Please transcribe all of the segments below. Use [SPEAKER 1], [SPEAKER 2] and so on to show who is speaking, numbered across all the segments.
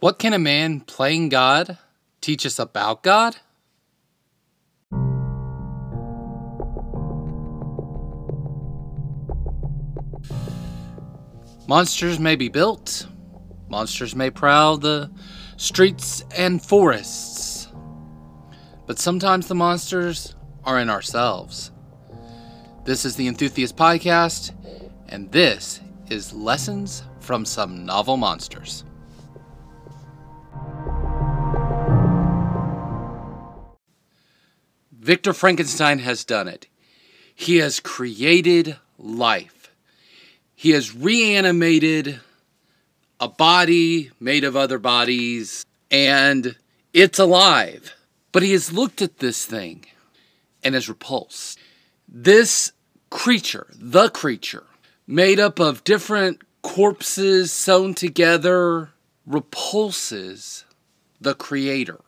[SPEAKER 1] What can a man playing God teach us about God? Monsters may be built, monsters may prowl the streets and forests, but sometimes the monsters are in ourselves. This is the Enthusiast Podcast, and this is Lessons from Some Novel Monsters. Victor Frankenstein has done it. He has created life. He has reanimated a body made of other bodies, and it's alive. But he has looked at this thing and is repulsed. This creature, the creature, made up of different corpses sewn together, repulses the creator.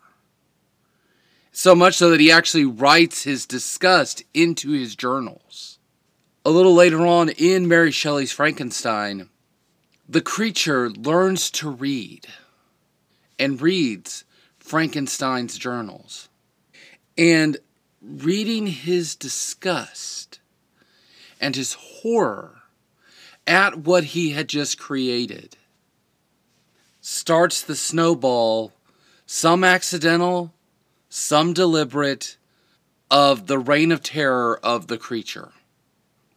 [SPEAKER 1] So much so that he actually writes his disgust into his journals. A little later on in Mary Shelley's Frankenstein, the creature learns to read and reads Frankenstein's journals. And reading his disgust and his horror at what he had just created starts the snowball, some accidental, some deliberate, of the reign of terror of the creature,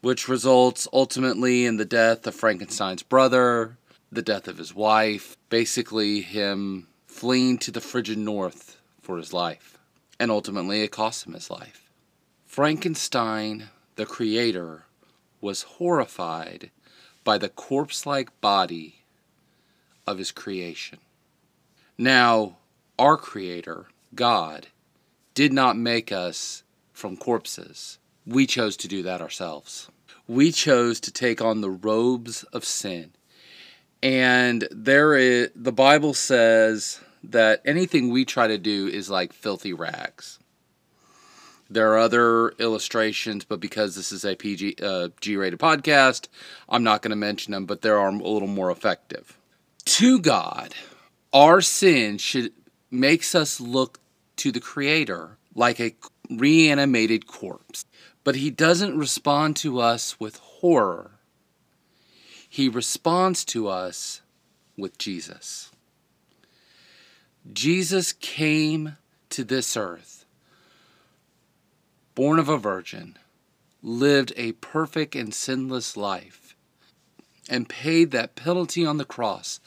[SPEAKER 1] which results ultimately in the death of Frankenstein's brother, the death of his wife, basically him fleeing to the frigid north for his life, and ultimately it cost him his life. Frankenstein, the creator, was horrified by the corpse like body of his creation. Now, our Creator, God, did not make us from corpses. We chose to do that ourselves. We chose to take on the robes of sin. And there is, the Bible says that anything we try to do is like filthy rags. There are other illustrations, but because this is a PG uh, G-rated podcast, I'm not going to mention them. But there are a little more effective. To God, our sin should makes us look to the Creator like a reanimated corpse. But He doesn't respond to us with horror. He responds to us with Jesus. Jesus came to this earth, born of a virgin, lived a perfect and sinless life, and paid that penalty on the cross,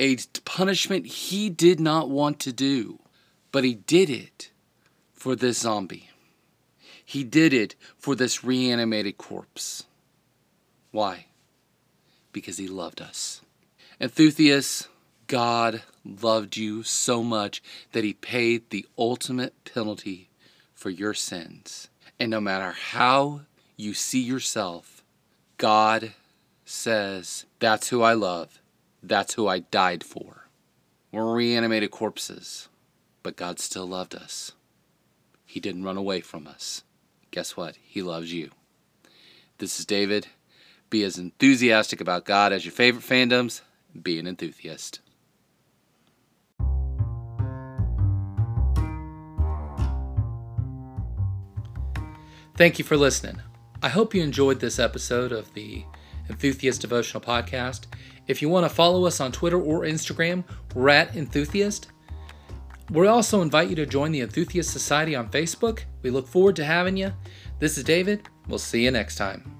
[SPEAKER 1] a punishment he did not want to do, but he did it for this zombie. He did it for this reanimated corpse. Why? Because he loved us. Enthusiasts, God loved you so much that he paid the ultimate penalty for your sins. And no matter how you see yourself, God says, That's who I love. That's who I died for. We're reanimated corpses, but God still loved us. He didn't run away from us. Guess what? He loves you. This is David. Be as enthusiastic about God as your favorite fandoms. Be an enthusiast. Thank you for listening. I hope you enjoyed this episode of the Enthusiast Devotional Podcast. If you want to follow us on Twitter or Instagram, we're at Enthusiast. We also invite you to join the Enthusiast Society on Facebook. We look forward to having you. This is David. We'll see you next time.